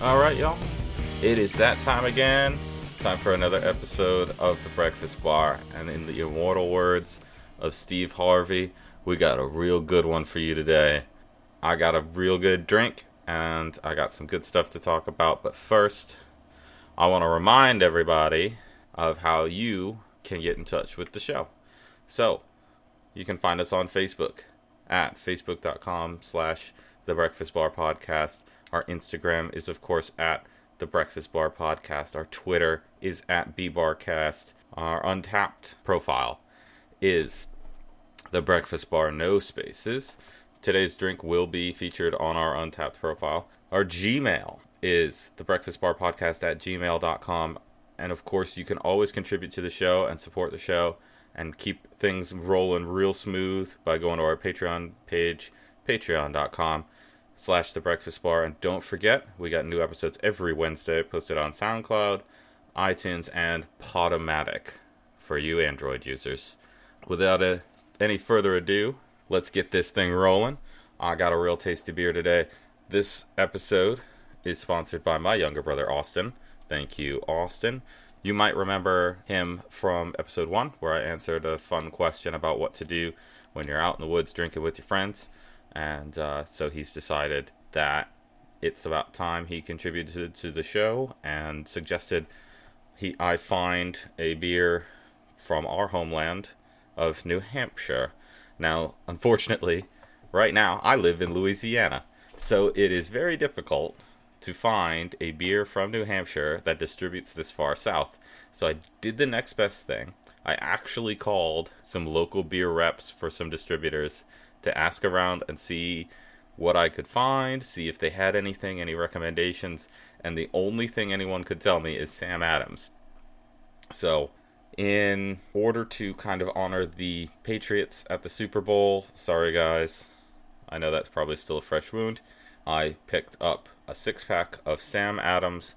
All right, y'all. It is that time again. Time for another episode of The Breakfast Bar. And in the immortal words of Steve Harvey, we got a real good one for you today. I got a real good drink and I got some good stuff to talk about. But first, I want to remind everybody of how you can get in touch with the show. So, you can find us on Facebook at facebook.com slash the breakfast bar podcast. Our Instagram is, of course, at the breakfast bar podcast. Our Twitter is at bbarcast. Our Untappd profile is the breakfast bar, no spaces. Today's drink will be featured on our Untappd profile. Our Gmail is the breakfast bar podcast at gmail.com. And of course, you can always contribute to the show and support the show and keep things rolling real smooth by going to our Patreon page, patreon.com slash the breakfast bar. And don't forget, we got new episodes every Wednesday posted on SoundCloud, iTunes, and Podomatic for you Android users. Without a, any further ado, let's get this thing rolling. I got a real tasty beer today. This episode is sponsored by my younger brother, Austin. Thank you, Austin. You might remember him from episode one, where I answered a fun question about what to do when you're out in the woods drinking with your friends. And uh, so he's decided that it's about time he contributed to the show and suggested he I find a beer from our homeland of New Hampshire. Now, unfortunately, right now I live in Louisiana, so it is very difficult to find a beer from New Hampshire that distributes this far south. So I did the next best thing. I actually called some local beer reps for some distributors to ask around and see what I could find, see if they had anything, any recommendations, and the only thing anyone could tell me is Sam Adams. So, in order to kind of honor the Patriots at the Super Bowl, sorry guys, I know that's probably still a fresh wound, I picked up a six pack of Sam Adams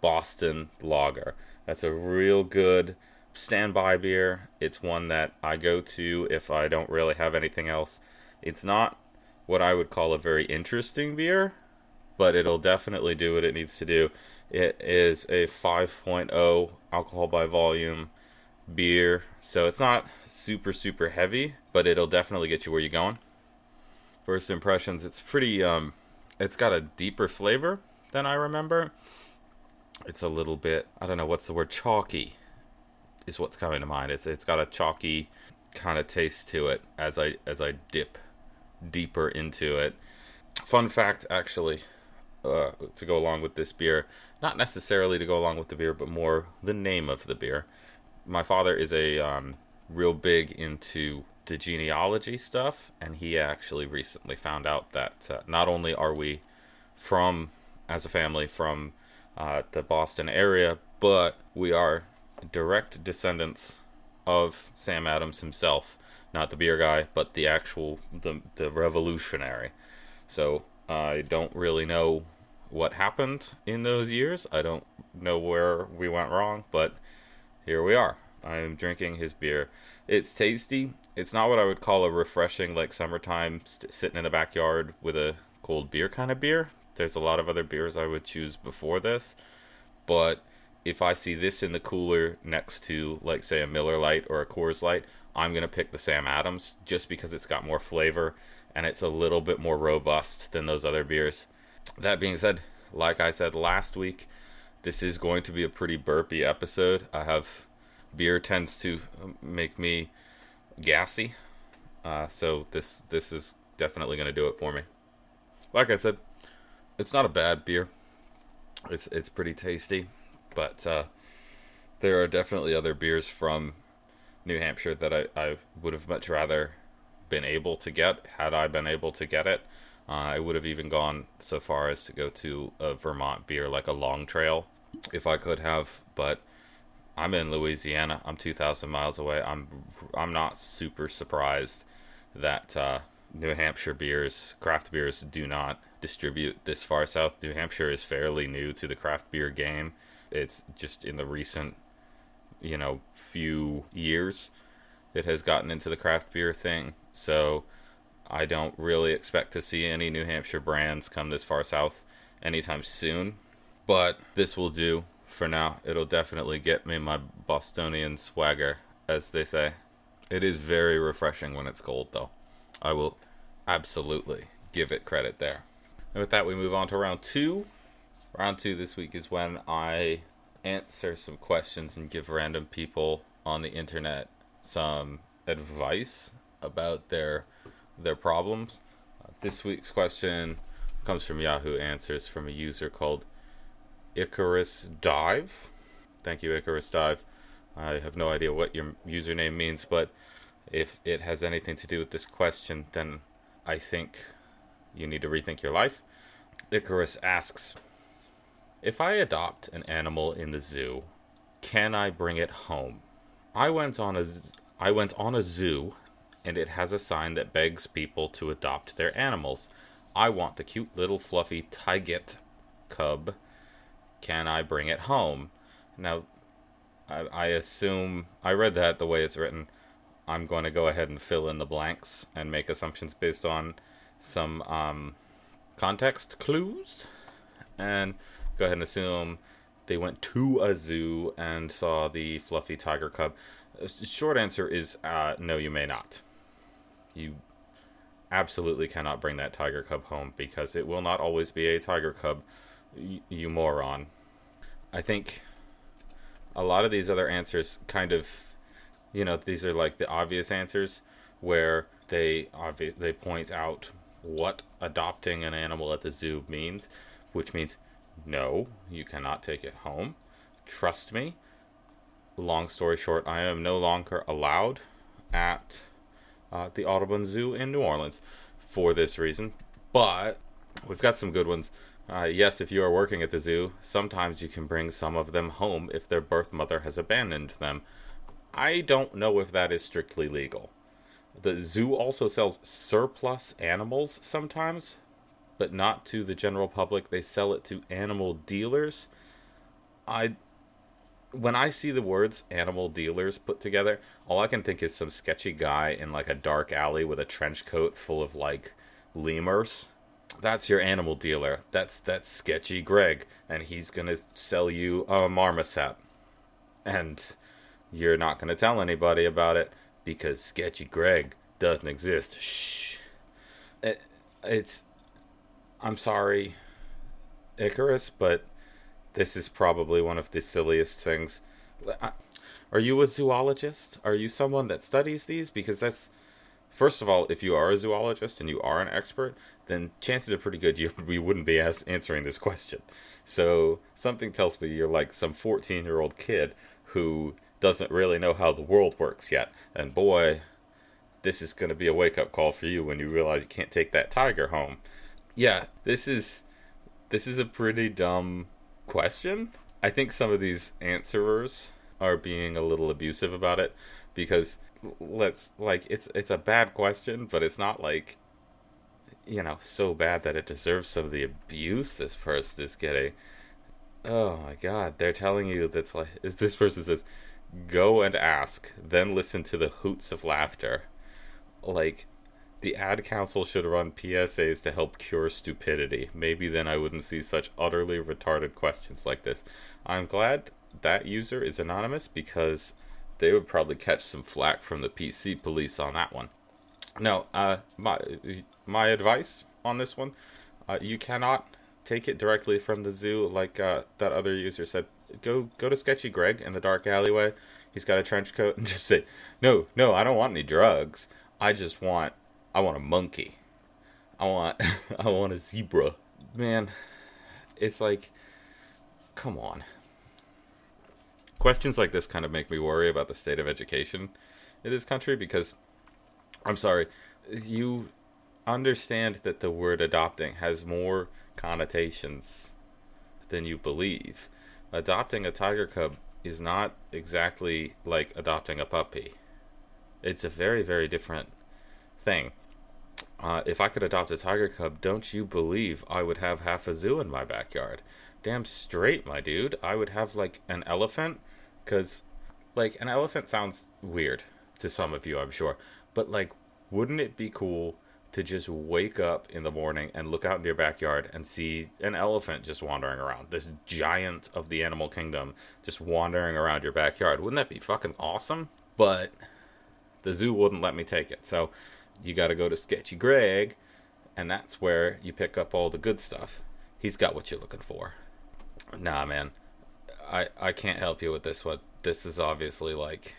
Boston Lager. That's a real good standby beer. It's one that I go to if I don't really have anything else. It's not what I would call a very interesting beer, but it'll definitely do what it needs to do. It is a 5.0 alcohol by volume beer, so it's not super super heavy, but it'll definitely get you where you're going. First impressions, it's pretty um it's got a deeper flavor than I remember. It's a little bit I don't know what's the word chalky is what's coming to mind. It's it's got a chalky kind of taste to it as I as I dip deeper into it. Fun fact actually uh, to go along with this beer, not necessarily to go along with the beer, but more the name of the beer. My father is a um, real big into the genealogy stuff, and he actually recently found out that uh, not only are we from, as a family, from uh, the Boston area, but we are direct descendants of Sam Adams himself, not the beer guy, but the actual the the revolutionary. So I don't really know what happened in those years. I don't know where we went wrong, but here we are. I am drinking his beer. It's tasty. It's not what I would call a refreshing, like summertime st- sitting in the backyard with a cold beer kind of beer. There's a lot of other beers I would choose before this, but if I see this in the cooler next to, like, say, a Miller Lite or a Coors Light, I'm going to pick the Sam Adams just because it's got more flavor and it's a little bit more robust than those other beers. That being said, like I said last week, this is going to be a pretty burpy episode. I have beer tends to make me gassy, uh, so this this is definitely going to do it for me. Like I said, it's not a bad beer. It's it's pretty tasty, but uh, there are definitely other beers from New Hampshire that I, I would have much rather been able to get had I been able to get it. Uh, I would have even gone so far as to go to a Vermont beer like a Long Trail if I could have, but I'm in Louisiana. I'm 2,000 miles away. I'm I'm not super surprised that uh, New Hampshire beers, craft beers, do not distribute this far south. New Hampshire is fairly new to the craft beer game. It's just in the recent, you know, few years it has gotten into the craft beer thing. So I don't really expect to see any New Hampshire brands come this far south anytime soon. But this will do for now. It'll definitely get me my Bostonian swagger, as they say. It is very refreshing when it's cold, though. I will absolutely give it credit there. And with that, we move on to round two. Round two this week is when I answer some questions and give random people on the internet some advice about their their problems. Uh, this week's question comes from Yahoo Answers from a user called Icarus Dive. Thank you, Icarus Dive. I have no idea what your username means, but if it has anything to do with this question, then I think you need to rethink your life. Icarus asks If I adopt an animal in the zoo, can I bring it home? I went on a I went on a zoo and it has a sign that begs people to adopt their animals. I want the cute little fluffy Tyget cub. Can I bring it home? Now, I, I assume I read that the way it's written. I'm going to go ahead and fill in the blanks and make assumptions based on some um, context clues and go ahead and assume they went to a zoo and saw the fluffy tiger cub. Uh, short answer is uh, no, you may not. You absolutely cannot bring that tiger cub home because it will not always be a tiger cub, y- you moron. I think a lot of these other answers kind of, you know, these are like the obvious answers where they obvi- they point out what adopting an animal at the zoo means, which means no, you cannot take it home. Trust me. Long story short, I am no longer allowed at uh, the Audubon Zoo in New Orleans for this reason. But we've got some good ones. Uh, yes, if you are working at the zoo, sometimes you can bring some of them home if their birth mother has abandoned them. I don't know if that is strictly legal. The zoo also sells surplus animals sometimes, but not to the general public. They sell it to animal dealers. I when I see the words animal dealers put together, all I can think is some sketchy guy in like a dark alley with a trench coat full of like lemurs. That's your animal dealer. That's that's sketchy Greg, and he's gonna sell you a marmoset, and you're not gonna tell anybody about it because sketchy Greg doesn't exist. Shh. It, it's. I'm sorry, Icarus, but this is probably one of the silliest things. Are you a zoologist? Are you someone that studies these? Because that's, first of all, if you are a zoologist and you are an expert, then chances are pretty good you we wouldn't be as answering this question. So something tells me you're like some 14 year old kid who doesn't really know how the world works yet. And boy, this is going to be a wake up call for you when you realize you can't take that tiger home. Yeah, this is this is a pretty dumb question. I think some of these answerers are being a little abusive about it because let's like it's it's a bad question, but it's not like you know so bad that it deserves some of the abuse this person is getting. Oh my god, they're telling you that's like this person says go and ask, then listen to the hoots of laughter. Like the ad council should run PSAs to help cure stupidity. Maybe then I wouldn't see such utterly retarded questions like this. I'm glad that user is anonymous because they would probably catch some flack from the PC police on that one. No, uh, my my advice on this one, uh, you cannot take it directly from the zoo like uh, that other user said. Go go to Sketchy Greg in the dark alleyway. He's got a trench coat and just say, "No, no, I don't want any drugs. I just want I want a monkey. I want I want a zebra. Man, it's like come on. Questions like this kind of make me worry about the state of education in this country because I'm sorry, you understand that the word adopting has more connotations than you believe. Adopting a tiger cub is not exactly like adopting a puppy. It's a very, very different thing. Uh, if I could adopt a tiger cub, don't you believe I would have half a zoo in my backyard? Damn straight, my dude. I would have like an elephant, because like an elephant sounds weird to some of you, I'm sure. But like, wouldn't it be cool to just wake up in the morning and look out in your backyard and see an elephant just wandering around. This giant of the animal kingdom just wandering around your backyard. Wouldn't that be fucking awesome? But the zoo wouldn't let me take it. So you got to go to Sketchy Greg, and that's where you pick up all the good stuff. He's got what you're looking for. Nah, man. I I can't help you with this one. This is obviously like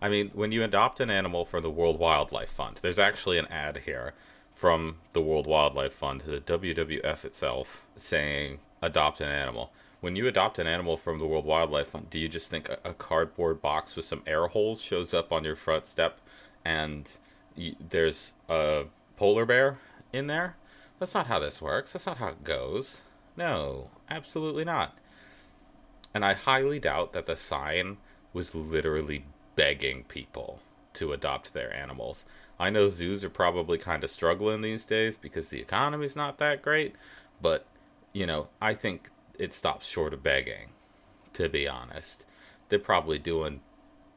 I mean, when you adopt an animal from the World Wildlife Fund, there's actually an ad here from the World Wildlife Fund to the WWF itself saying adopt an animal. When you adopt an animal from the World Wildlife Fund, do you just think a, a cardboard box with some air holes shows up on your front step and there's a polar bear in there? That's not how this works. That's not how it goes. No, absolutely not. And I highly doubt that the sign was literally begging people to adopt their animals. I know zoos are probably kind of struggling these days because the economy's not that great, but you know, I think it stops short of begging, to be honest. They're probably doing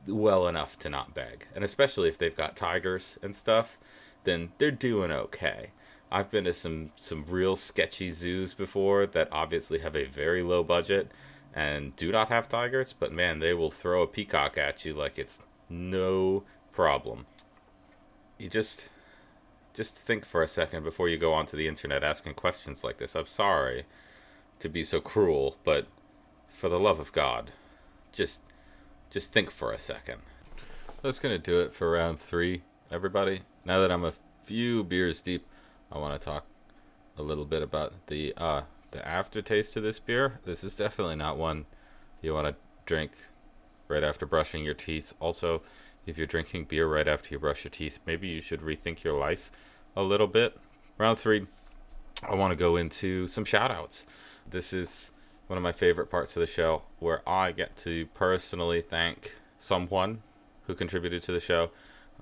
well enough to not beg. And especially if they've got tigers and stuff, then they're doing okay. I've been to some some real sketchy zoos before that obviously have a very low budget and do not have tigers, but man, they will throw a peacock at you like it's no problem. You just just think for a second before you go onto the internet asking questions like this. I'm sorry to be so cruel, but for the love of God, just just think for a second. That's gonna do it for round three, everybody. Now that I'm a few beers deep, I want to talk a little bit about the uh, the aftertaste of this beer. This is definitely not one you want to drink right after brushing your teeth. Also, if you're drinking beer right after you brush your teeth, maybe you should rethink your life a little bit. Round three, I want to go into some shout outs. This is one of my favorite parts of the show where I get to personally thank someone who contributed to the show.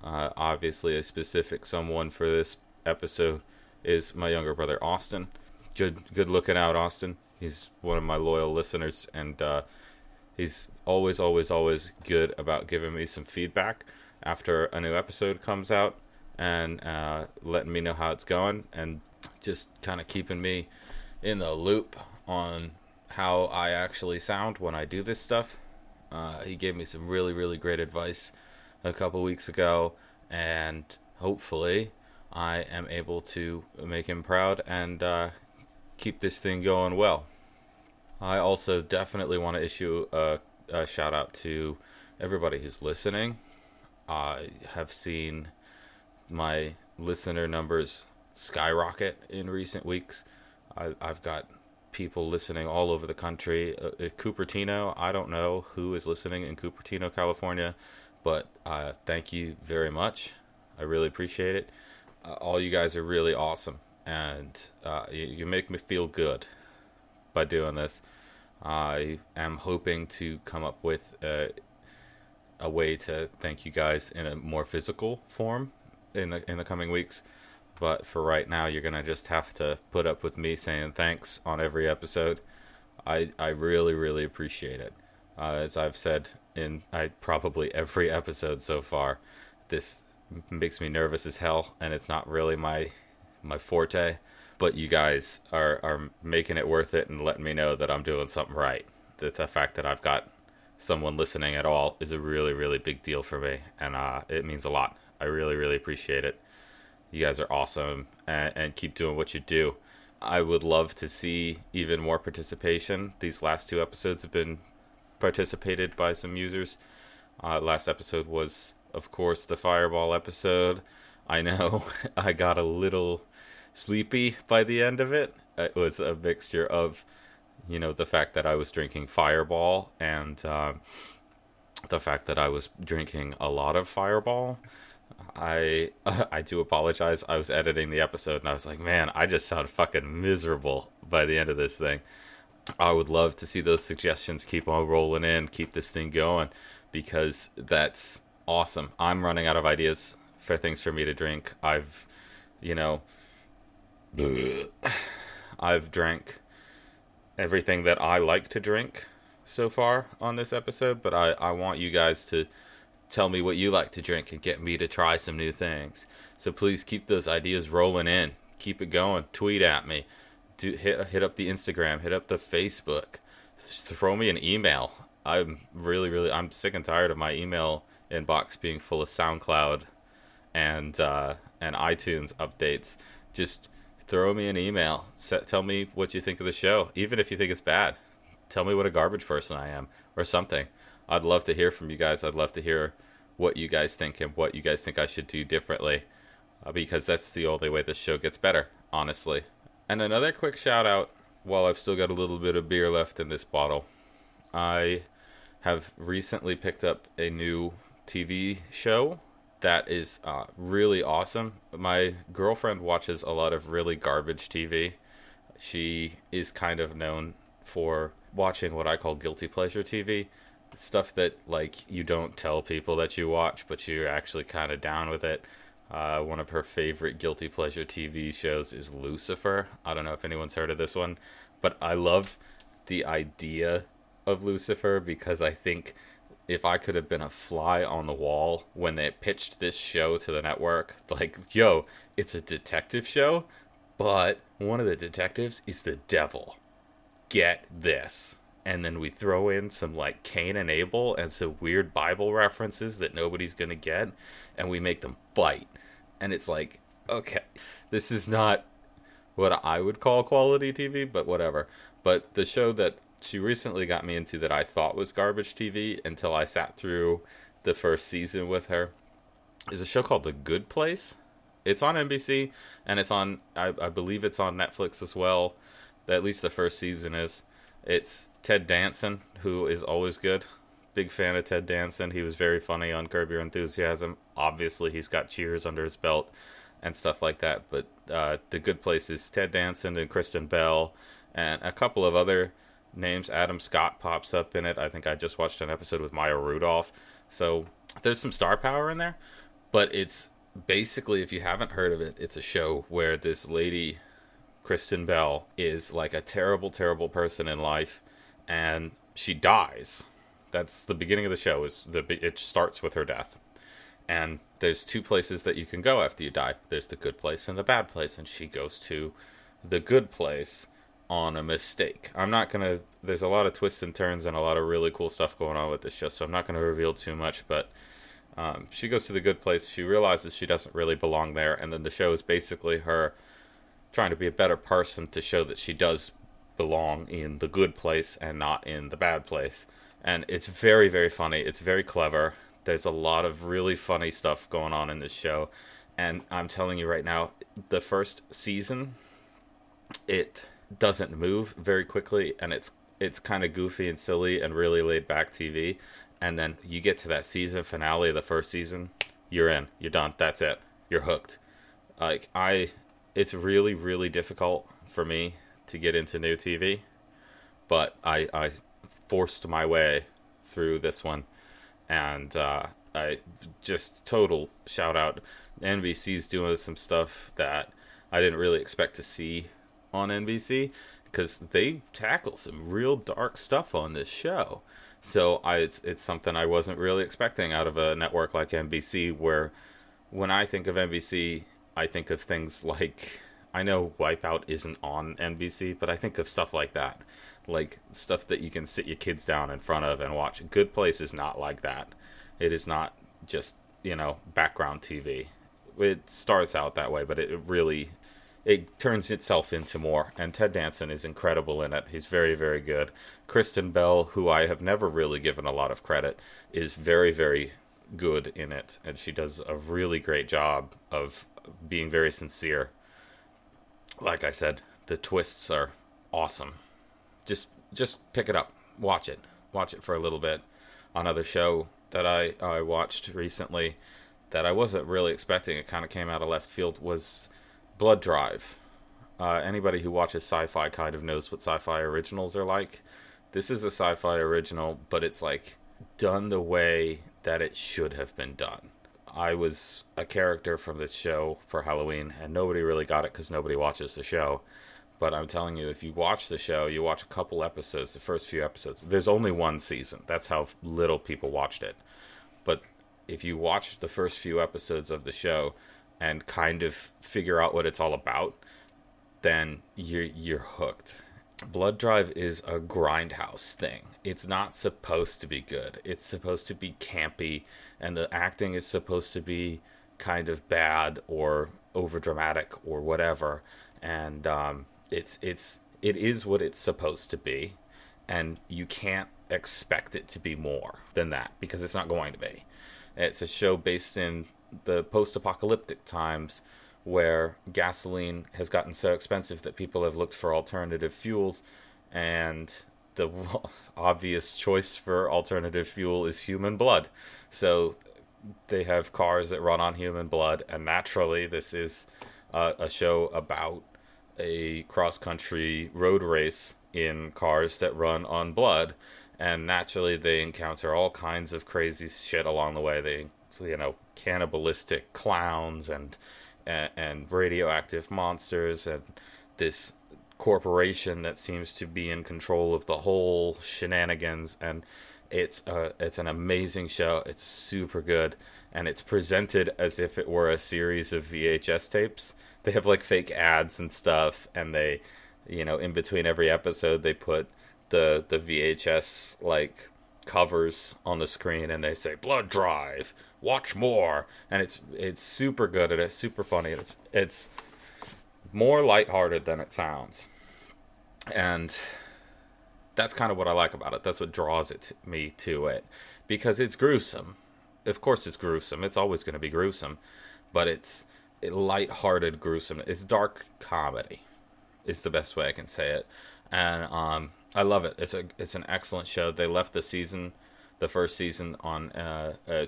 Uh, obviously, a specific someone for this episode is my younger brother, Austin good good looking out, Austin. He's one of my loyal listeners, and uh, he's always, always, always good about giving me some feedback after a new episode comes out and uh, letting me know how it's going and just kind of keeping me in the loop on how I actually sound when I do this stuff. Uh, he gave me some really, really great advice a couple weeks ago, and hopefully, I am able to make him proud and uh, keep this thing going well. I also definitely want to issue a, a shout out to everybody who's listening. I have seen my listener numbers skyrocket in recent weeks. I, have got people listening all over the country. Uh, Cupertino, I don't know who is listening in Cupertino, California, but uh, thank you very much. I really appreciate it. Uh, all you guys are really awesome and uh, you, you, make me feel good by doing this. I am hoping to come up with a, a way to thank you guys in a more physical form in the in the coming weeks. But for right now, you're gonna just have to put up with me saying thanks on every episode. I I really really appreciate it. Uh, as I've said in I probably every episode so far, this makes me nervous as hell, and it's not really my my forte, but you guys are are making it worth it and letting me know that I'm doing something right. The fact that I've got someone listening at all is a really really big deal for me, and uh, it means a lot. I really really appreciate it. You guys are awesome, and, and keep doing what you do. I would love to see even more participation. These last two episodes have been participated by some users. Uh, last episode was, of course, the Fireball episode. I know I got a little sleepy by the end of it. It was a mixture of, you know, the fact that I was drinking Fireball and uh, the fact that I was drinking a lot of Fireball. I I do apologize. I was editing the episode and I was like, man, I just sound fucking miserable by the end of this thing. I would love to see those suggestions keep on rolling in, keep this thing going because that's awesome. I'm running out of ideas for things for me to drink. I've, you know, I've drank everything that I like to drink so far on this episode, but I, I want you guys to tell me what you like to drink and get me to try some new things. So please keep those ideas rolling in. Keep it going. Tweet at me. Do hit hit up the Instagram. Hit up the Facebook. Throw me an email. I'm really really I'm sick and tired of my email inbox being full of SoundCloud and uh, and iTunes updates. Just throw me an email. Set, tell me what you think of the show, even if you think it's bad. Tell me what a garbage person I am, or something. I'd love to hear from you guys. I'd love to hear what you guys think and what you guys think I should do differently, uh, because that's the only way this show gets better, honestly. And another quick shout out while I've still got a little bit of beer left in this bottle. I have recently picked up a new TV show that is uh, really awesome. My girlfriend watches a lot of really garbage TV. She is kind of known for watching what I call guilty pleasure TV. Stuff that like you don't tell people that you watch, but you're actually kind of down with it. Uh, one of her favorite guilty pleasure TV shows is Lucifer. I don't know if anyone's heard of this one, but I love the idea of Lucifer because I think if I could have been a fly on the wall when they pitched this show to the network, like, yo, it's a detective show, but one of the detectives is the devil. Get this. And then we throw in some like Cain and Abel and some weird Bible references that nobody's going to get, and we make them fight. And it's like, okay, this is not what I would call quality TV, but whatever. But the show that she recently got me into that I thought was garbage TV until I sat through the first season with her is a show called The Good Place. It's on NBC and it's on I, I believe it's on Netflix as well. At least the first season is. It's Ted Danson, who is always good. Big fan of Ted Danson. He was very funny on Curb Your Enthusiasm. Obviously, he's got Cheers under his belt and stuff like that. But uh, The Good Place is Ted Danson and Kristen Bell and a couple of other names. Adam Scott pops up in it. I think I just watched an episode with Maya Rudolph. So there's some star power in there, but it's basically, if you haven't heard of it, it's a show where this lady, Kristen Bell, is like a terrible, terrible person in life, and she dies. That's the beginning of the show. Is the it starts with her death, and there's two places that you can go after you die. There's the good place and the bad place, and she goes to the good place on a mistake. I'm not gonna. There's a lot of twists and turns and a lot of really cool stuff going on with this show, so I'm not gonna reveal too much. But um, she goes to the good place. She realizes she doesn't really belong there, and then the show is basically her trying to be a better person to show that she does belong in the good place and not in the bad place. And it's very, very funny. It's very clever. There's a lot of really funny stuff going on in this show. And I'm telling you right now, the first season, it doesn't move very quickly and it's it's kind of goofy and silly and really laid back TV. And then you get to that season finale of the first season, you're in, you're done, that's it, you're hooked. Like I, it's really really difficult for me to get into new TV, but I I forced my way through this one, and uh, I just total shout out. NBC's doing some stuff that I didn't really expect to see on NBC because they tackle some real dark stuff on this show. So I, it's it's something I wasn't really expecting out of a network like NBC. Where when I think of NBC, I think of things like I know Wipeout isn't on NBC, but I think of stuff like that, like stuff that you can sit your kids down in front of and watch. Good Place is not like that. It is not just you know background TV. It starts out that way, but it really it turns itself into more. And Ted Danson is incredible in it. He's very, very good. Kristen Bell, who I have never really given a lot of credit, is very, very good in it. And she does a really great job of being very sincere. Like I said, the twists are awesome. Just just pick it up. Watch it. Watch it for a little bit. Another show that I, I watched recently that I wasn't really expecting, it kind of came out of left field, was Blood Drive. Uh, anybody who watches sci-fi kind of knows what sci-fi originals are like. This is a sci-fi original, but it's like done the way that it should have been done. I was a character from this show for Halloween, and nobody really got it because nobody watches the show. But I'm telling you, if you watch the show, you watch a couple episodes, the first few episodes. There's only one season. That's how little people watched it. But if you watch the first few episodes of the show and kind of figure out what it's all about, then you're you're hooked. Blood Drive is a grindhouse thing. It's not supposed to be good. It's supposed to be campy, and the acting is supposed to be kind of bad or over dramatic or whatever. And um, it's it's it is what it's supposed to be, and you can't expect it to be more than that because it's not going to be. It's a show based in the post-apocalyptic times where gasoline has gotten so expensive that people have looked for alternative fuels and the obvious choice for alternative fuel is human blood. So they have cars that run on human blood, and naturally, this is uh, a show about a cross country road race in cars that run on blood. And naturally, they encounter all kinds of crazy shit along the way. They, you know, cannibalistic clowns and and, radioactive monsters and this corporation that seems to be in control of the whole shenanigans. And it's a, it's an amazing show. It's super good. And it's presented as if it were a series of VHS tapes. They have like fake ads and stuff. And they you know in between every episode they put the the VHS like covers on the screen. And they say blood drive watch more. And it's it's super good and it's super funny and it's it's more lighthearted than it sounds. And that's kind of what I like about it. That's what draws it to me to it. Because it's gruesome. Of course it's gruesome. It's always going to be gruesome. But it's it light-hearted gruesome it's dark comedy is the best way I can say it. And um I love it. It's a it's an excellent show. They left the season the first season on uh, a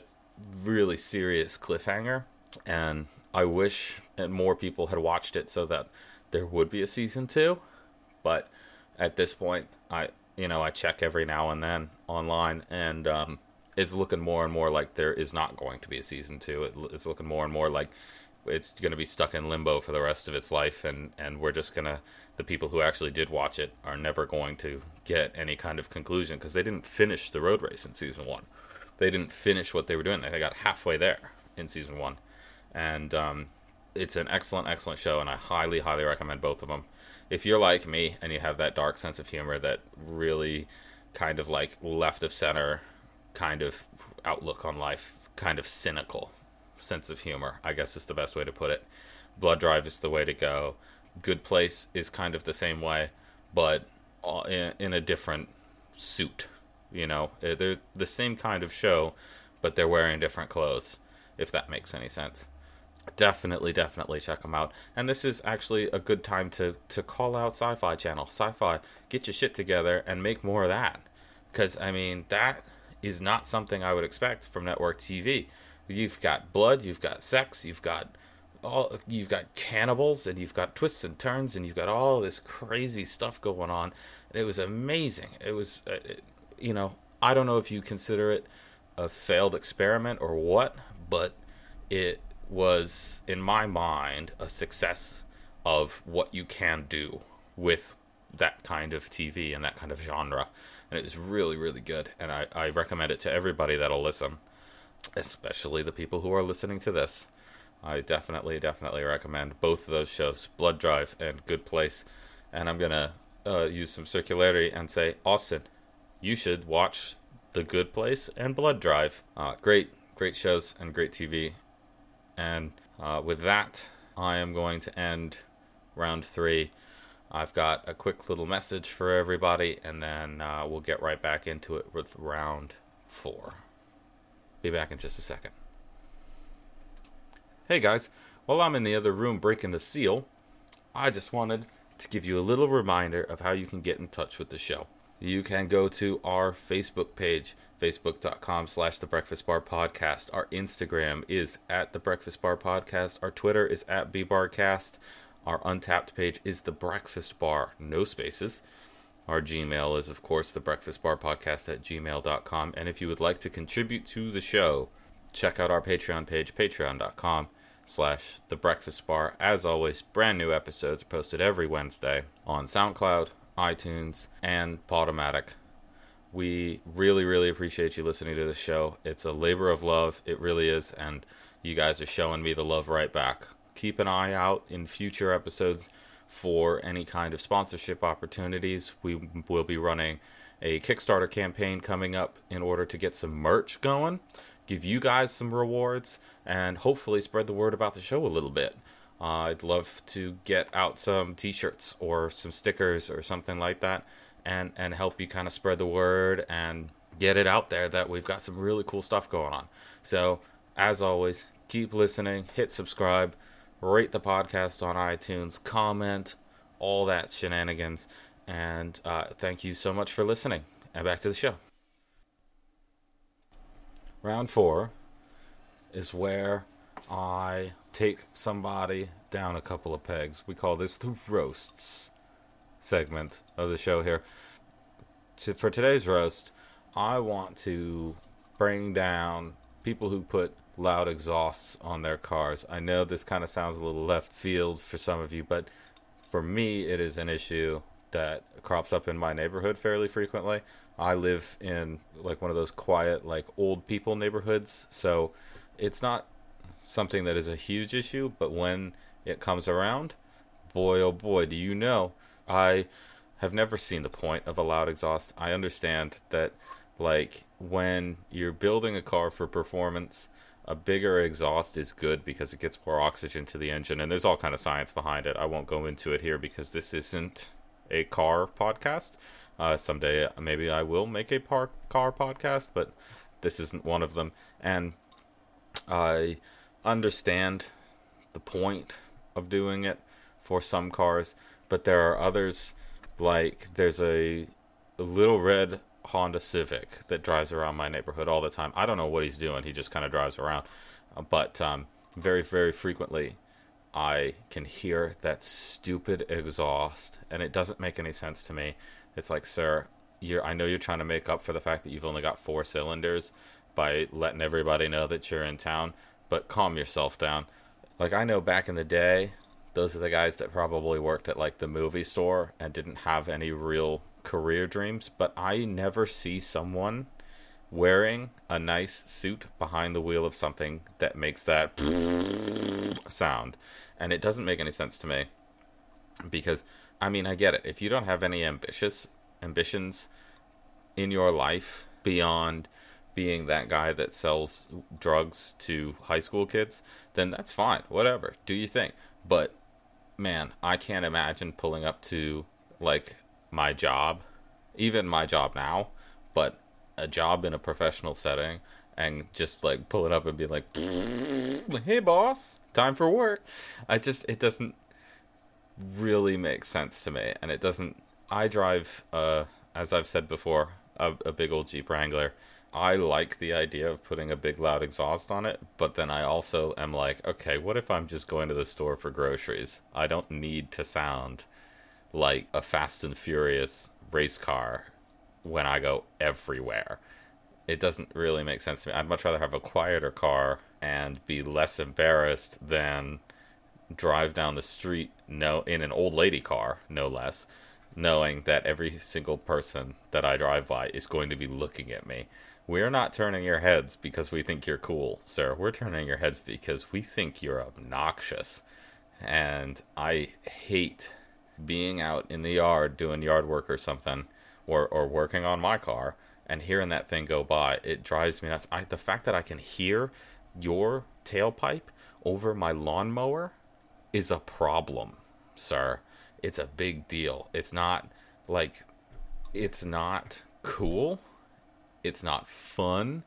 really serious cliffhanger, and I wish more people had watched it so that there would be a season two. But at this point, I you know I check every now and then online, and um, it's looking more and more like there is not going to be a season two. It, it's looking more and more like it's going to be stuck in limbo for the rest of its life, and and we're just gonna the people who actually did watch it are never going to get any kind of conclusion because they didn't finish the road race in season one they didn't finish what they were doing. They got halfway there in season one, and um, it's an excellent, excellent show, and I highly, highly recommend both of them. If you're like me and you have that dark sense of humor, that really kind of like left of center kind of outlook on life, kind of cynical sense of humor, I guess is the best way to put it. Blood Drive is the way to go. Good Place is kind of the same way, but uh, in, in a different suit you know, eh, they're the same kind of show, but they're wearing different clothes, if that makes any sense. Definitely, definitely check them out. And this is actually a good time to, to call out Sci Fi Channel. Sci Fi, get your shit together and make more of that. Because, I mean, that is not something I would expect from network TV. You've got blood, you've got sex, you've got all you've got cannibals and you've got twists and turns and you've got all this crazy stuff going on and it was amazing it was uh, it, you know, I don't know if you consider it a failed experiment or what, but it was, in my mind, a success of what you can do with that kind of TV and that kind of genre. And it was really, really good. And I, I recommend it to everybody that'll listen, especially the people who are listening to this. I definitely, definitely recommend both of those shows, Blood Drive and Good Place. And I'm going to uh, use some circularity and say, Austin, you should watch The Good Place and Blood Drive. Uh, great, great shows and great TV. And uh, with that, I am going to end round three. I've got a quick little message for everybody, and then uh, we'll get right back into it with round four. Be back in just a second. Hey guys, while I'm in the other room breaking the seal, I just wanted to give you a little reminder of how you can get in touch with the show you can go to our Facebook page, facebook.com slash the breakfast bar podcast. Our Instagram is at the breakfast bar podcast. Our Twitter is at bbarcast. Our Untappd page is the breakfast bar, no spaces. Our Gmail is, of course, the breakfast bar podcast at gmail.com. And if you would like to contribute to the show, check out our Patreon page, patreon.com slash the breakfast bar. As always, brand new episodes are posted every Wednesday on SoundCloud, iTunes, and Podomatic. We really, really appreciate you listening to the show. It's a labor of love. It really is. And you guys are showing me the love right back. Keep an eye out in future episodes for any kind of sponsorship opportunities. We will be running a Kickstarter campaign coming up in order to get some merch going, give you guys some rewards, and hopefully spread the word about the show a little bit. Uh, I'd love to get out some t-shirts or some stickers or something like that and and help you kind of spread the word and get it out there that we've got some really cool stuff going on. So, as always, keep listening, hit subscribe, rate the podcast on iTunes, comment, all that shenanigans. And uh, thank you so much for listening. And back to the show. Round four is where I take somebody down a couple of pegs. We call this the roasts segment of the show here. To, for today's roast, I want to bring down people who put loud exhausts on their cars. I know this kind of sounds a little left field for some of you, but for me, it is an issue that crops up in my neighborhood fairly frequently. I live in like one of those quiet, like old people neighborhoods, so it's not something that is a huge issue, but when it comes around, boy oh boy, do you know I have never seen the point of a loud exhaust. I understand that, like, when you're building a car for performance, a bigger exhaust is good because it gets more oxygen to the engine, and there's all kind of science behind it. I won't go into it here because this isn't a car podcast. Uh, someday, maybe I will make a par- car podcast, but this isn't one of them. And I understand the point of doing it for some cars but there are others like there's a, a little red Honda Civic that drives around my neighborhood all the time. I don't know what he's doing. He just kind of drives around, uh, but um, very very frequently I can hear that stupid exhaust, and it doesn't make any sense to me. It's like, sir, you're I know you're trying to make up for the fact that you've only got four cylinders by letting everybody know that you're in town, but calm yourself down. Like I know back in the day, those are the guys that probably worked at like the movie store and didn't have any real career dreams. But I never see someone wearing a nice suit behind the wheel of something that makes that sound. And it doesn't make any sense to me because I mean, I get it. If you don't have any ambitious ambitions in your life beyond being that guy that sells drugs to high school kids, then that's fine. Whatever. Do you think? But man, I can't imagine pulling up to like my job, even my job now, but a job in a professional setting and just like pull it up and be like, "Hey boss, time for work." I just it doesn't really make sense to me and it doesn't I drive uh as I've said before, a, a big old Jeep Wrangler I like the idea of putting a big loud exhaust on it, but then I also am like, okay, what if I'm just going to the store for groceries? I don't need to sound like a fast and furious race car when I go everywhere. It doesn't really make sense to me. I'd much rather have a quieter car and be less embarrassed than drive down the street no in an old lady car, no less, knowing that every single person that I drive by is going to be looking at me we're not turning your heads because we think you're cool, sir. We're turning your heads because we think you're obnoxious. And I hate being out in the yard doing yard work or something, or, or working on my car, and hearing that thing go by. It drives me nuts. I, the fact that I can hear your tailpipe over my lawnmower is a problem, sir. It's a big deal. It's not like, it's not cool it's not fun,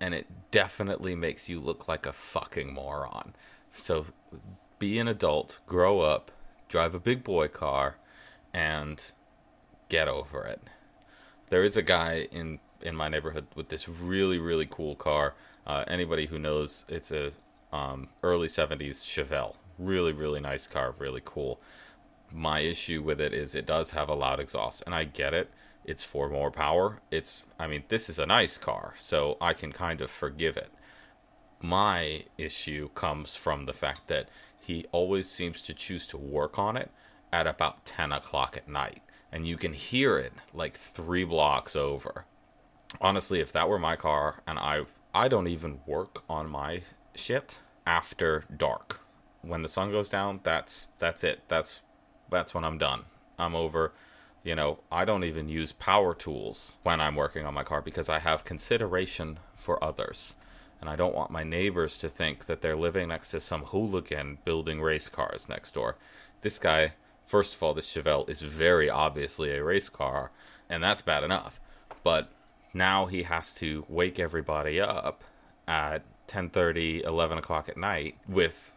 and it definitely makes you look like a fucking moron. So be an adult, grow up, drive a big boy car, and get over it. There is a guy in in my neighborhood with this really really cool car. Uh, anybody who knows, it's a um, early '70s Chevelle. Really really nice car, really cool. My issue with it is it does have a loud exhaust, and I get it it's for more power. It's, I mean, this is a nice car, so I can kind of forgive it. My issue comes from the fact that he always seems to choose to work on it at about 10 o'clock at night. and you can hear it like three blocks over. Honestly, if that were my car and I I don't even work on my shit after dark. When the sun goes down, that's that's it. That's that's when I'm done. I'm over. You know, I don't even use power tools when I'm working on my car because I have consideration for others. And I don't want my neighbors to think that they're living next to some hooligan building race cars next door. This guy, first of all, this Chevelle is very obviously a race car, and that's bad enough. But now he has to wake everybody up at 10:30, 11 o'clock at night with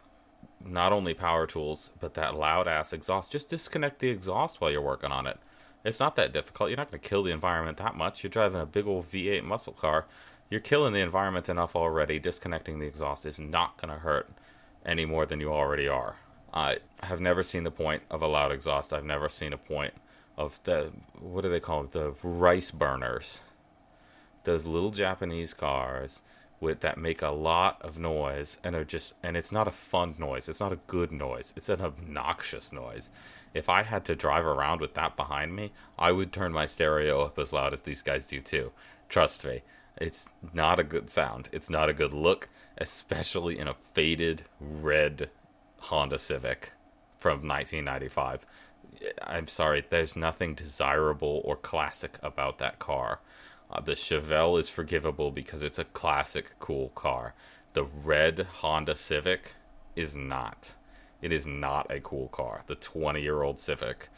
not only power tools but that loud ass exhaust. Just disconnect the exhaust while you're working on it. It's not that difficult. You're not going to kill the environment that much. You're driving a big old V8 muscle car. You're killing the environment enough already. Disconnecting the exhaust is not going to hurt any more than you already are. I have never seen the point of a loud exhaust. I've never seen a point of the what do they call it? The rice burners. Those little Japanese cars with that make a lot of noise and are just and it's not a fun noise. It's not a good noise. It's an obnoxious noise. If I had to drive around with that behind me, I would turn my stereo up as loud as these guys do too. Trust me. It's not a good sound. It's not a good look, especially in a faded red Honda Civic from 1995. I'm sorry, there's nothing desirable or classic about that car. Uh, the Chevelle is forgivable because it's a classic, cool car. The red Honda Civic is not. It is not a cool car. The 20 year old Civic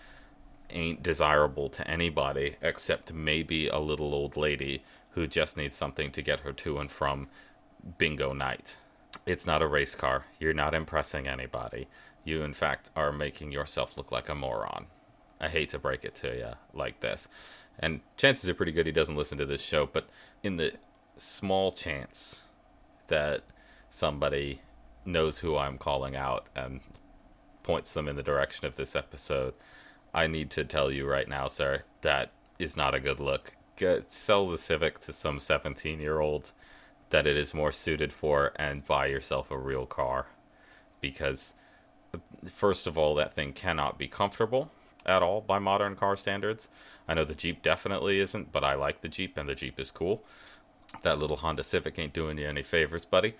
ain't desirable to anybody except maybe a little old lady who just needs something to get her to and from bingo night. It's not a race car. You're not impressing anybody. You, in fact, are making yourself look like a moron. I hate to break it to you like this. And chances are pretty good he doesn't listen to this show, but in the small chance that somebody knows who I'm calling out and points them in the direction of this episode, I need to tell you right now, sir, that is not a good look. Get, sell the Civic to some 17 year old that it is more suited for and buy yourself a real car. Because, first of all, that thing cannot be comfortable at all by modern car standards. I know the Jeep definitely isn't, but I like the Jeep and the Jeep is cool. That little Honda Civic ain't doing you any favors, buddy.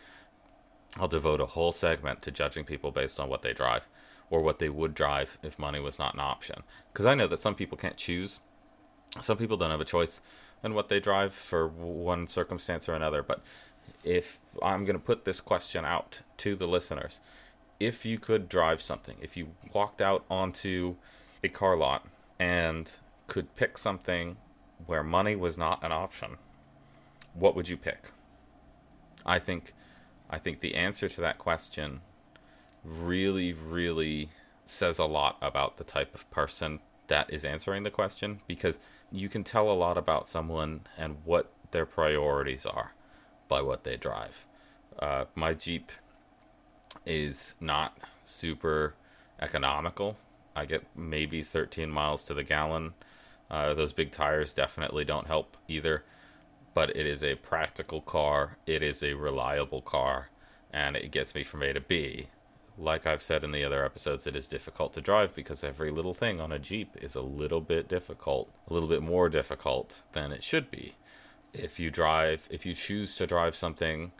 I'll devote a whole segment to judging people based on what they drive or what they would drive if money was not an option. Because I know that some people can't choose. Some people don't have a choice in what they drive for one circumstance or another. But if I'm going to put this question out to the listeners, if you could drive something, if you walked out onto a car lot and could pick something where money was not an option, what would you pick? I think I think the answer to that question really really says a lot about the type of person that is answering the question because you can tell a lot about someone and what their priorities are by what they drive. Uh, my Jeep is not super economical. I get maybe 13 miles to the gallon. Uh, those big tires definitely don't help either. But it is a practical car, it is a reliable car, and it gets me from A to B like I've said in the other episodes, it is difficult to drive because every little thing on a Jeep is a little bit difficult, a little bit more difficult than it should be. If you drive, if you choose to drive something,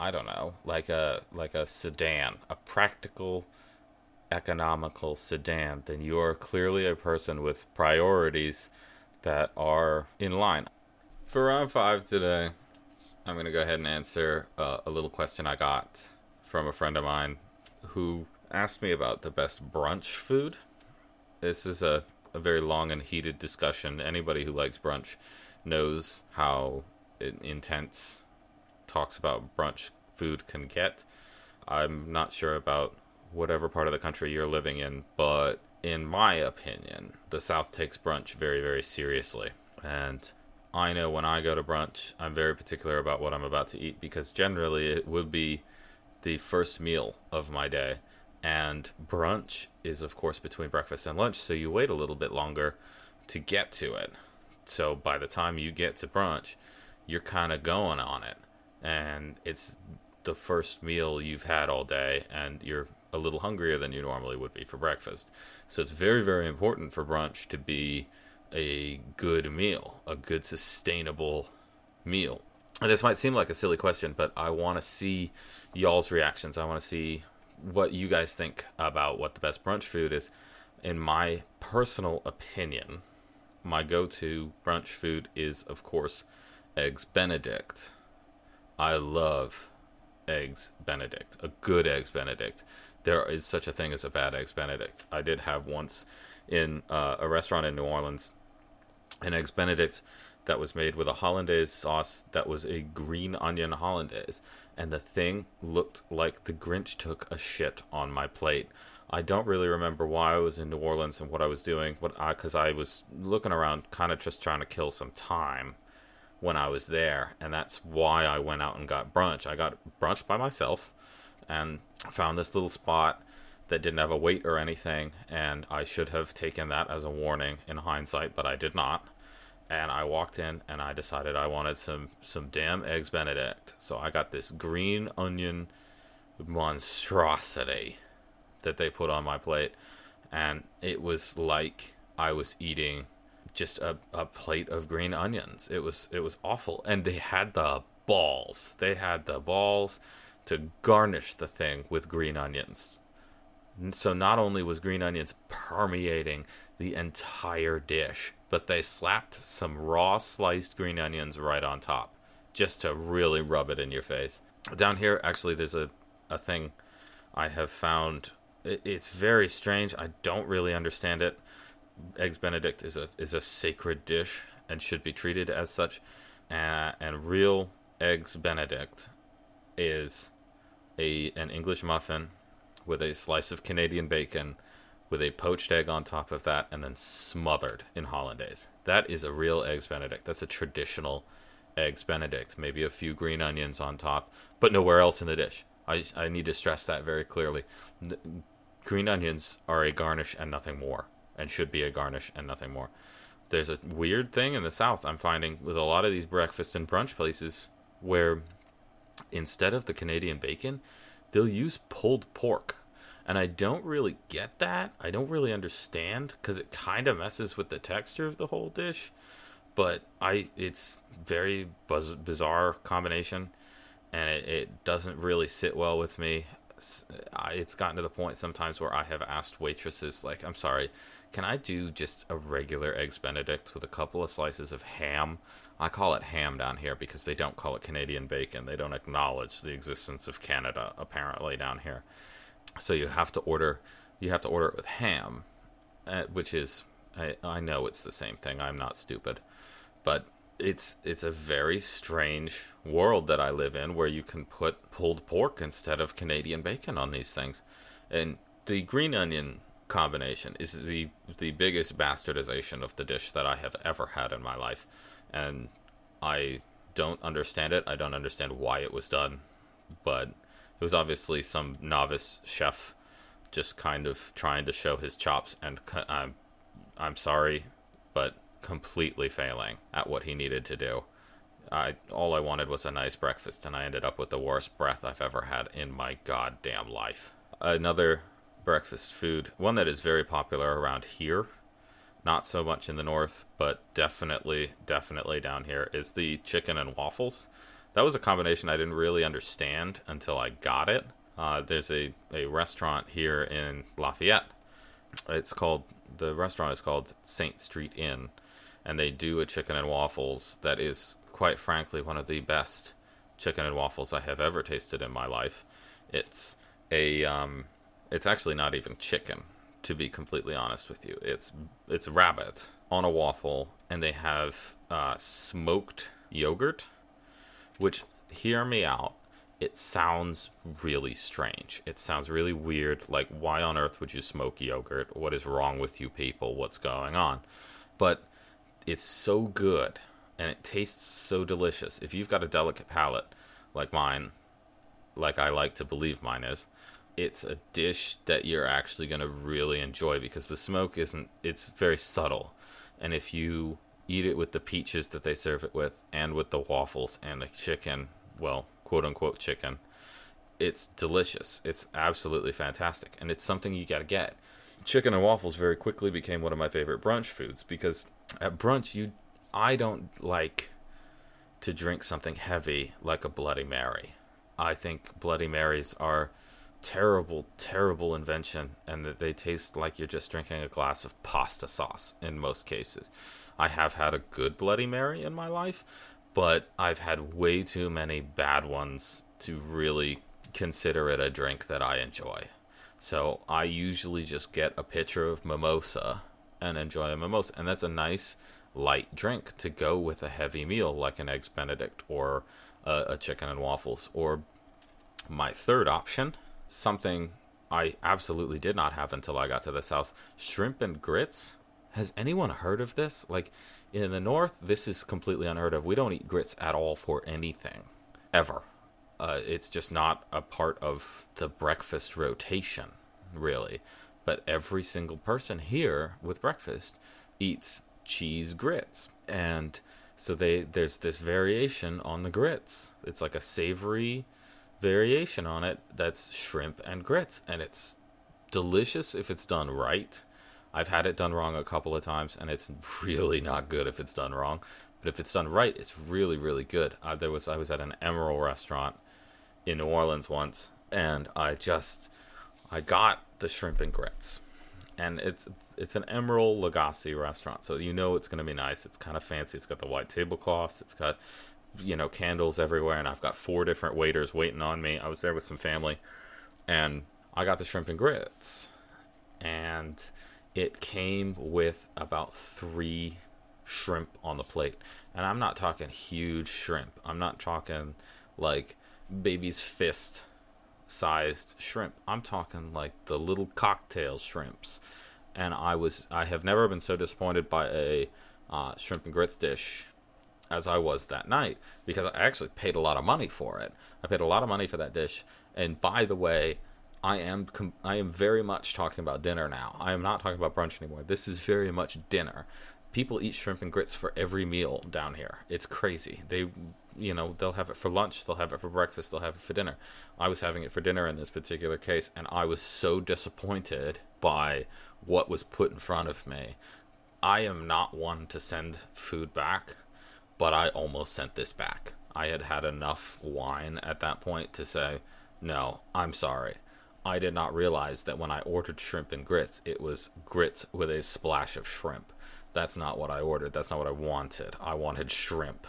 I don't know, like a like a sedan, a practical economical sedan, then you are clearly a person with priorities that are in line. For round 5 today, I'm going to go ahead and answer uh, a little question I got from a friend of mine who asked me about the best brunch food. This is a, a very long and heated discussion. Anybody who likes brunch knows how intense talks about brunch food can get. I'm not sure about whatever part of the country you're living in, but in my opinion, the South takes brunch very, very seriously. And I know when I go to brunch, I'm very particular about what I'm about to eat because generally it would be the first meal of my day. And brunch is, of course, between breakfast and lunch, so you wait a little bit longer to get to it. So by the time you get to brunch, you're kind of going on it. And it's the first meal you've had all day, and you're a little hungrier than you normally would be for breakfast. So it's very, very important for brunch to be a good meal, a good sustainable meal. And this might seem like a silly question, but I want to see y'all's reactions. I want to see what you guys think about what the best brunch food is. In my personal opinion, my go to brunch food is, of course, Eggs Benedict. I love Eggs Benedict, a good Eggs Benedict. There is such a thing as a bad Eggs Benedict. I did have once in uh, a restaurant in New Orleans an Eggs Benedict that was made with a hollandaise sauce that was a green onion hollandaise, and the thing looked like the Grinch took a shit on my plate. I don't really remember why I was in New Orleans and what I was doing, because I, I was looking around, kind of just trying to kill some time when I was there, and that's why I went out and got brunch. I got brunch by myself and found this little spot that didn't have a weight or anything, and I should have taken that as a warning in hindsight, but I did not and I walked in and I decided I wanted some some damn eggs benedict. So I got this green onion monstrosity that they put on my plate and it was like I was eating just a, a plate of green onions. It was it was awful and they had the balls. They had the balls to garnish the thing with green onions. So not only was green onions permeating the entire dish, but they slapped some raw sliced green onions right on top just to really rub it in your face. Down here, actually, there's a, a thing I have found. It's very strange. I don't really understand it. Eggs Benedict is a is a sacred dish and should be treated as such. Uh, and real Eggs Benedict is a an English muffin with a slice of Canadian bacon with a poached egg on top of that and then smothered in hollandaise. That is a real eggs benedict. That's a traditional eggs benedict. Maybe a few green onions on top, but nowhere else in the dish. I I need to stress that very clearly. Green onions are a garnish and nothing more, and should be a garnish and nothing more. There's a weird thing in the South I'm finding with a lot of these breakfast and brunch places where instead of the Canadian bacon, they'll use pulled pork and I don't really get that. I don't really understand because it kind of messes with the texture of the whole dish. But I, it's very buzz, bizarre combination, and it, it doesn't really sit well with me. It's gotten to the point sometimes where I have asked waitresses, like, "I'm sorry, can I do just a regular eggs Benedict with a couple of slices of ham?" I call it ham down here because they don't call it Canadian bacon. They don't acknowledge the existence of Canada apparently down here so you have to order you have to order it with ham, uh, which is I, I know it's the same thing. I'm not stupid, but it's it's a very strange world that I live in where you can put pulled pork instead of Canadian bacon on these things, and the green onion combination is the the biggest bastardization of the dish that I have ever had in my life, and I don't understand it. I don't understand why it was done, but it was obviously some novice chef just kind of trying to show his chops and I'm I'm sorry but completely failing at what he needed to do. I all I wanted was a nice breakfast and I ended up with the worst breath I've ever had in my goddamn life. Another breakfast food, one that is very popular around here, not so much in the north, but definitely definitely down here is the chicken and waffles that was a combination I didn't really understand until I got it. Uh, there's a, a restaurant here in Lafayette. It's called the restaurant is called Saint Street Inn, and they do a chicken and waffles that is quite frankly one of the best chicken and waffles I have ever tasted in my life. It's a um, it's actually not even chicken to be completely honest with you. It's it's rabbit on a waffle, and they have uh, smoked yogurt which, hear me out, it sounds really strange. It sounds really weird. Like, why on earth would you smoke yogurt? What is wrong with you people? What's going on? But it's so good and it tastes so delicious. If you've got a delicate palate like mine, like I like to believe mine is, it's a dish that you're actually going to really enjoy because the smoke isn't, it's very subtle. And if you eat it with the peaches that they serve it with and with the waffles and the chicken, well, quote unquote chicken. it's delicious. It's absolutely fantastic, and it's something you got to get. Chicken and waffles very quickly became one of my favorite brunch foods because at brunch you I don't like to drink something heavy like a bloody mary. I think bloody marys are terrible terrible invention and that they taste like you're just drinking a glass of pasta sauce in most cases. I have had a good bloody mary in my life, but I've had way too many bad ones to really consider it a drink that I enjoy. So I usually just get a pitcher of mimosa and enjoy a mimosa. And that's a nice light drink to go with a heavy meal like an Eggs Benedict or a, a chicken and waffles. Or my third option, something I absolutely did not have until I got to the South shrimp and grits. Has anyone heard of this? Like in the North, this is completely unheard of. We don't eat grits at all for anything, ever. Uh, it's just not a part of the breakfast rotation, really. But every single person here with breakfast eats cheese grits, and so they there's this variation on the grits. It's like a savory variation on it that's shrimp and grits, and it's delicious if it's done right. I've had it done wrong a couple of times, and it's really not good if it's done wrong. But if it's done right, it's really, really good. Uh, there was I was at an Emeril restaurant in New Orleans once, and I just I got the shrimp and grits, and it's it's an Emeril Lagasse restaurant, so you know it's going to be nice. It's kind of fancy. It's got the white tablecloths. It's got you know candles everywhere, and I've got four different waiters waiting on me. I was there with some family, and I got the shrimp and grits, and it came with about three shrimp on the plate, and I'm not talking huge shrimp. I'm not talking like baby's fist sized shrimp. I'm talking like the little cocktail shrimps. And I was I have never been so disappointed by a uh, shrimp and grits dish as I was that night because I actually paid a lot of money for it. I paid a lot of money for that dish. And by the way, I am com- I am very much talking about dinner now. I am not talking about brunch anymore. This is very much dinner. People eat shrimp and grits for every meal down here. It's crazy. They you know they'll have it for lunch they'll have it for breakfast they'll have it for dinner i was having it for dinner in this particular case and i was so disappointed by what was put in front of me i am not one to send food back but i almost sent this back. I had had enough wine at that point to say no i'm sorry. I did not realize that when i ordered shrimp and grits it was grits with a splash of shrimp. That's not what i ordered. That's not what i wanted. I wanted shrimp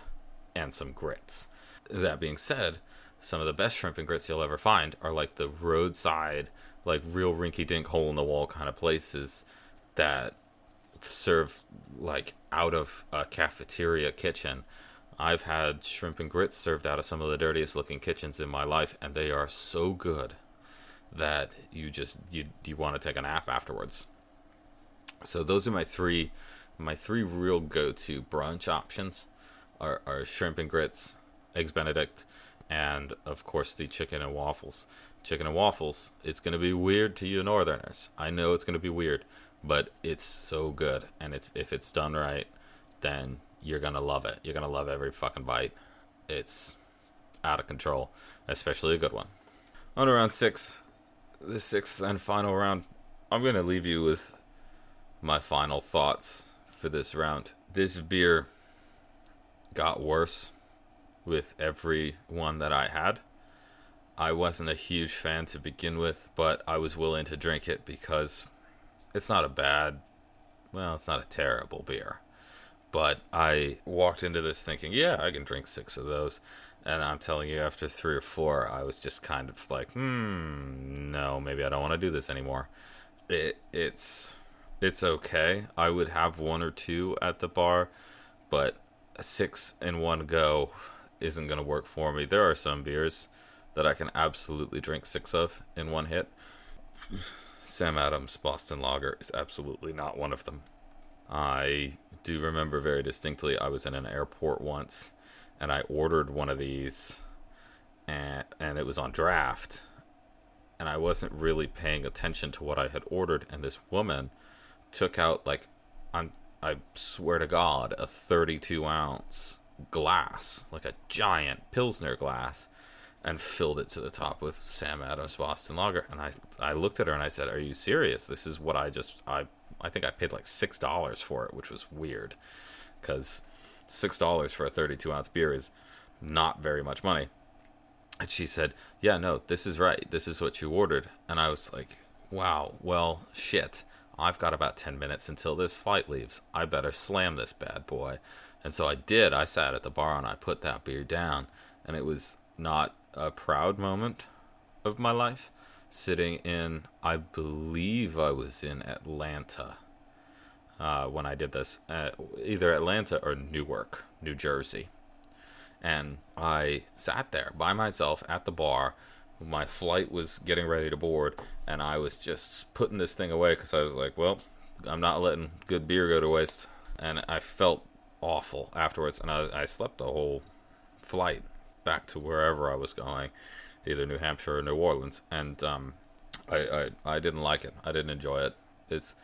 and some grits. That being said, some of the best shrimp and grits you'll ever find are like the roadside, like real rinky dink hole in the wall kind of places that serve like out of a cafeteria kitchen. I've had shrimp and grits served out of some of the dirtiest looking kitchens in my life, and they are so good that you just you you want to take a nap afterwards. So those are my three my three real go to brunch options are, are shrimp and grits, eggs Benedict, and of course the chicken and waffles. Chicken and waffles, it's going to be weird to you northerners. I know it's going to be weird, but it's so good. And it's if it's done right, then you're to love it. You're to love every fucking bite. It's out of control, especially a good one. On round six, the sixth and final round, I'm to leave you with my final thoughts for this round. This beer got worse with every one that I had. I wasn't a huge fan to begin with, but I was willing to drink it because it's not a bad, well, it's not a terrible beer. But I walked into this thinking, yeah, I can drink six of those. And I'm telling you, after three or four, I was just kind of like, hmm, no, maybe I don't want to do this anymore. It it's it's okay. I would have one or two at the bar, but six in one go isn't going to work for me. There are some beers that I can absolutely drink six of in one hit. Sam Adams Boston Lager is absolutely not one of them. I do remember very distinctly I was in an airport once and I ordered one of these and and it was on draft and I wasn't really paying attention to what I had ordered and this woman took out like I'm I swear to God, a 32 ounce glass, like a giant Pilsner glass, and filled it to the top with Sam Adams Boston Lager. And I I looked at her and I said, "Are you serious? This is what I just I I think I paid like six dollars for it, which was weird, because six dollars for a 32 ounce beer is not very much money." And she said, "Yeah, no, this is right. This is what you ordered." And I was like, "Wow, well, shit." I've got about 10 minutes until this flight leaves. I better slam this bad boy. And so I did. I sat at the bar and I put that beer down. And it was not a proud moment of my life. Sitting in, I believe I was in Atlanta uh, when I did this, uh, either Atlanta or Newark, New Jersey. And I sat there by myself at the bar. My flight was getting ready to board, and I was just putting this thing away because I was like, well, I'm not letting good beer go to waste. And I felt awful afterwards, and I, I slept the whole flight back to wherever I was going, either New Hampshire or New Orleans, and um, I, I I didn't like it. I didn't enjoy it. It's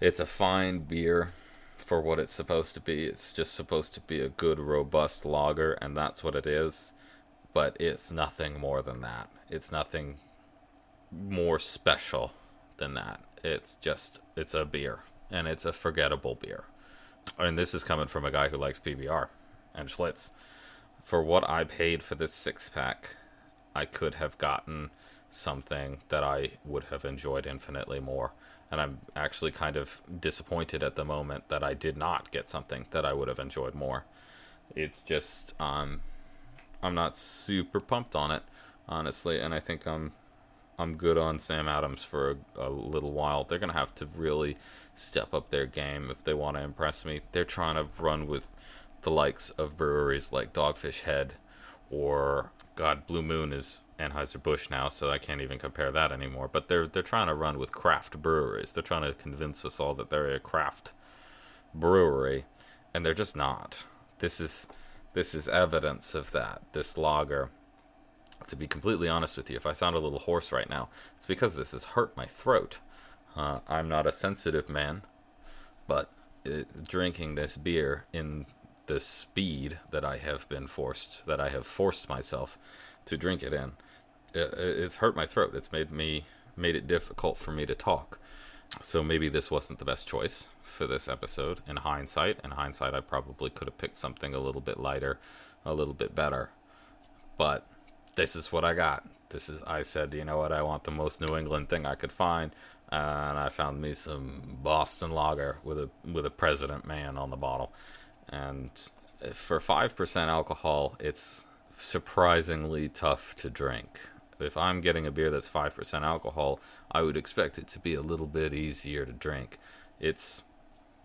it's a fine beer for what it's supposed to be. It's just supposed to be a good, robust lager, and that's what it is. But it's nothing more than that. It's nothing more special than that. It's just it's a beer, and it's a forgettable beer. And this is coming from a guy who likes PBR and Schlitz. For what I paid for this six pack, I could have gotten something that I would have enjoyed infinitely more. And I'm actually kind of disappointed at the moment that I did not get something that I would have enjoyed more. It's just um I'm not super pumped on it, honestly, and I think I'm I'm good on Sam Adams for a, a, little while. They're gonna have to really step up their game if they want to impress me. They're trying to run with the likes of breweries like Dogfish Head or God Blue Moon is Anheuser Busch now, so I can't even compare that anymore. But they're they're trying to run with craft breweries. They're trying to convince us all that they're a craft brewery, and they're just not. This is this is evidence of that. This lager to be completely honest with you, if I sound a little hoarse right now, it's because this has hurt my throat. Uh, I'm not a sensitive man, but it, drinking this beer in the speed that I have been forced, that I have forced myself to drink it in, it, it's hurt my throat. It's made me made it difficult for me to talk. So maybe this wasn't the best choice for this episode. In hindsight, in hindsight, I probably could have picked something a little bit lighter, a little bit better, but this is what I got. This is I said, you know what, I want the most New England thing I could find, and I found me some Boston Lager with a with a President Man on the bottle, and for five percent alcohol, it's surprisingly tough to drink. If I'm getting a beer that's five percent alcohol, I would expect it to be a little bit easier to drink. It's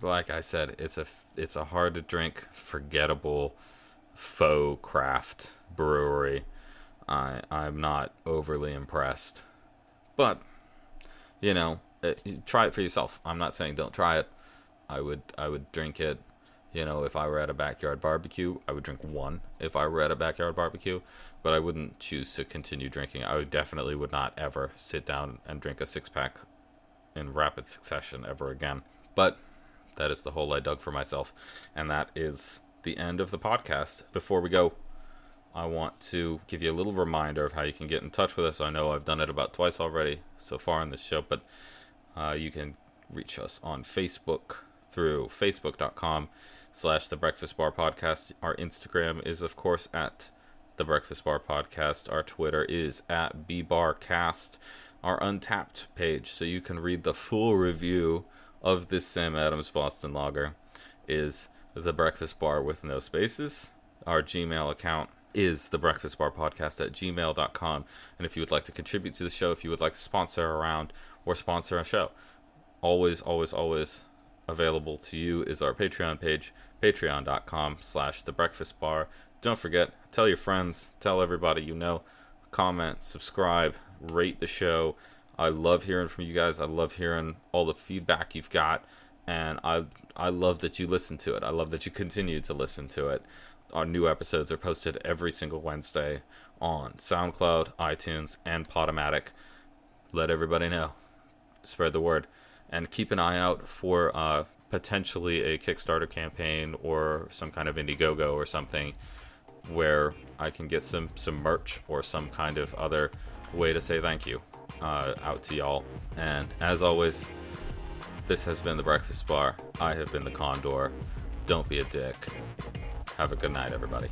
like I said, it's a it's a hard to drink, forgettable, faux craft brewery I I'm not overly impressed. But you know, it, eh, try it for yourself. I'm not saying don't try it. I would I would drink it. You know, if I were at a backyard barbecue, I would drink one. If I were at a backyard barbecue, but I wouldn't choose to continue drinking. I would definitely would not ever sit down and drink a six pack in rapid succession ever again. But that is the hole I dug for myself, and that is the end of the podcast. Before we go, I want to give you a little reminder of how you can get in touch with us. I know I've done it about twice already so far in this show, but uh, you can reach us on Facebook through facebook.com slash the breakfast bar podcast. Our Instagram is of course at the breakfast bar podcast. Our Twitter is at bbarcast. Our Untappd page, so you can read the full review of this Sam Adams Boston Lager, is the breakfast bar with no spaces. Our Gmail account is the breakfast bar podcast at gmail.com and if you would like to contribute to the show if you would like to sponsor around or sponsor a show always always always available to you is our patreon page patreon.com slash the breakfast bar don't forget tell your friends tell everybody you know comment subscribe rate the show i love hearing from you guys i love hearing all the feedback you've got and i i love that you listen to it i love that you continue to listen to it our new episodes are posted every single Wednesday on SoundCloud, iTunes, and Podomatic. Let everybody know. Spread the word. And keep an eye out for uh, potentially a Kickstarter campaign or some kind of Indiegogo or something where I can get some some merch or some kind of other way to say thank you uh, out to y'all. And as always, this has been the Breakfast Bar. I have been the Condor. Don't be a dick. Have a good night, everybody.